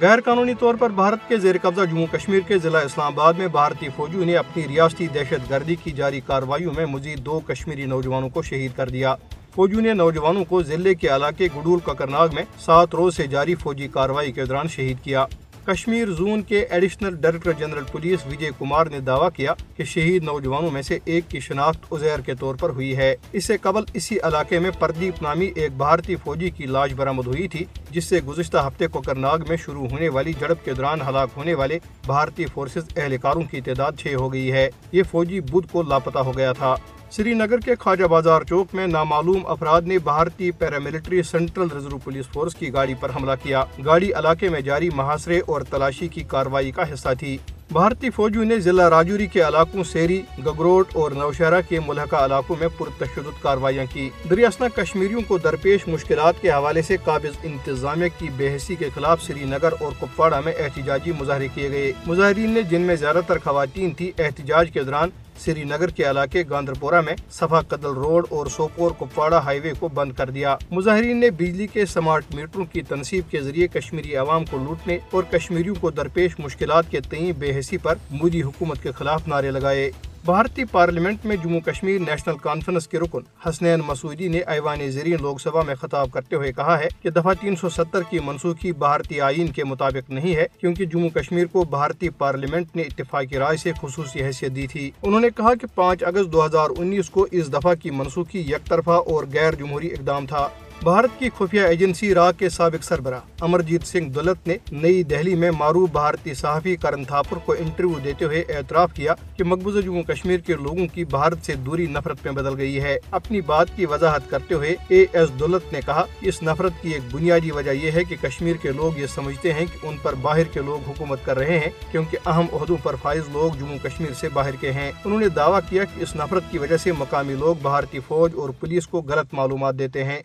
غیر قانونی طور پر بھارت کے زیر قبضہ جموں کشمیر کے ضلع اسلام آباد میں بھارتی فوجیوں نے اپنی ریاستی دہشت گردی کی جاری کارروائیوں میں مزید دو کشمیری نوجوانوں کو شہید کر دیا۔ فوجیوں نے نوجوانوں کو ضلع کے علاقے گڈول ککرناگ میں سات روز سے جاری فوجی کارروائی کے دوران شہید کیا۔ کشمیر زون کے additional director general police Vijay Kumar نے دعویٰ کیا کہ شہید نوجوانوں میں سے ایک کی شناخت ازیر کے طور پر ہوئی ہے۔ اس سے قبل اسی علاقے میں پردیپ نامی ایک بھارتی فوجی کی لاش برامد ہوئی تھی، جس سے گزشتہ ہفتے کو کرناگ میں شروع ہونے والی جڑپ کے دوران ہلاک ہونے والے بھارتی فورسز اہلکاروں کی تعداد چھ ہو گئی ہے۔ یہ فوجی بدھ کو لاپتہ ہو گیا تھا۔ سری نگر کے خواجہ بازار چوک میں نامعلوم افراد نے بھارتی paramilitary central reserve police force کی گاڑی پر حملہ کیا۔ گاڑی علاقے میں جاری محاصرے اور تلاشی کی کاروائی کا حصہ تھی۔ بھارتی فوجیوں نے ضلع راجوری کے علاقوں سیری، گگروٹ اور نوشہرہ کے ملحقہ علاقوں میں پرتشدد کاروائیاں کی۔ دریاسنا کشمیریوں کو درپیش مشکلات کے حوالے سے قابض انتظامیہ کی بے حسی کے خلاف سری نگر اور کپواڑہ میں احتجاجی مظاہرے کیے گئے۔ مظاہرین نے جن میں زیادہ تر خواتین تھی احتجاج کے دوران سری نگر کے علاقے گاندرپورہ میں صفا قدل روڈ اور سوپور کپواڑہ ہائی وے کو بند کر دیا۔ مظاہرین نے بجلی کے سمارٹ میٹروں کی تنصیب کے ذریعے کشمیری عوام کو لوٹنے اور کشمیریوں کو درپیش مشکلات کے تئیں بے حسی پر مودی حکومت کے خلاف نعرے لگائے۔ بھارتی پارلیمنٹ میں جموں کشمیر نیشنل کانفرنس کے رکن حسنین مسعودی نے ایوان زیرین لوک سبھا میں خطاب کرتے ہوئے کہا ہے کہ دفعہ تین سو ستر کی منسوخی بھارتی آئین کے مطابق نہیں ہے کیونکہ جموں کشمیر کو بھارتی پارلیمنٹ نے اتفاقی رائے سے خصوصی حیثیت دی تھی۔ انہوں نے کہا کہ پانچ اگست دو ہزار انیس کو اس دفعہ کی منسوخی یک طرفہ اور غیر جمہوری اقدام تھا۔ بھارت کی خفیہ ایجنسی را کے سابق سربراہ امرجیت سنگھ دولت نے نئی دہلی میں معروف بھارتی صحافی کرن تھاپر کو انٹرویو دیتے ہوئے اعتراف کیا کہ مقبوضہ جموں کشمیر کے لوگوں کی بھارت سے دوری نفرت میں بدل گئی ہے۔ اپنی بات کی وضاحت کرتے ہوئے اے ایس دولت نے کہا کہ اس نفرت کی ایک بنیادی وجہ یہ ہے کہ کشمیر کے لوگ یہ سمجھتے ہیں کہ ان پر باہر کے لوگ حکومت کر رہے ہیں کیونکہ اہم عہدوں پر فائز لوگ جموں کشمیر سے باہر کے ہیں۔ انہوں نے دعویٰ کیا کہ اس نفرت کی وجہ سے مقامی لوگ بھارتی فوج اور پولیس کو غلط معلومات دیتے ہیں۔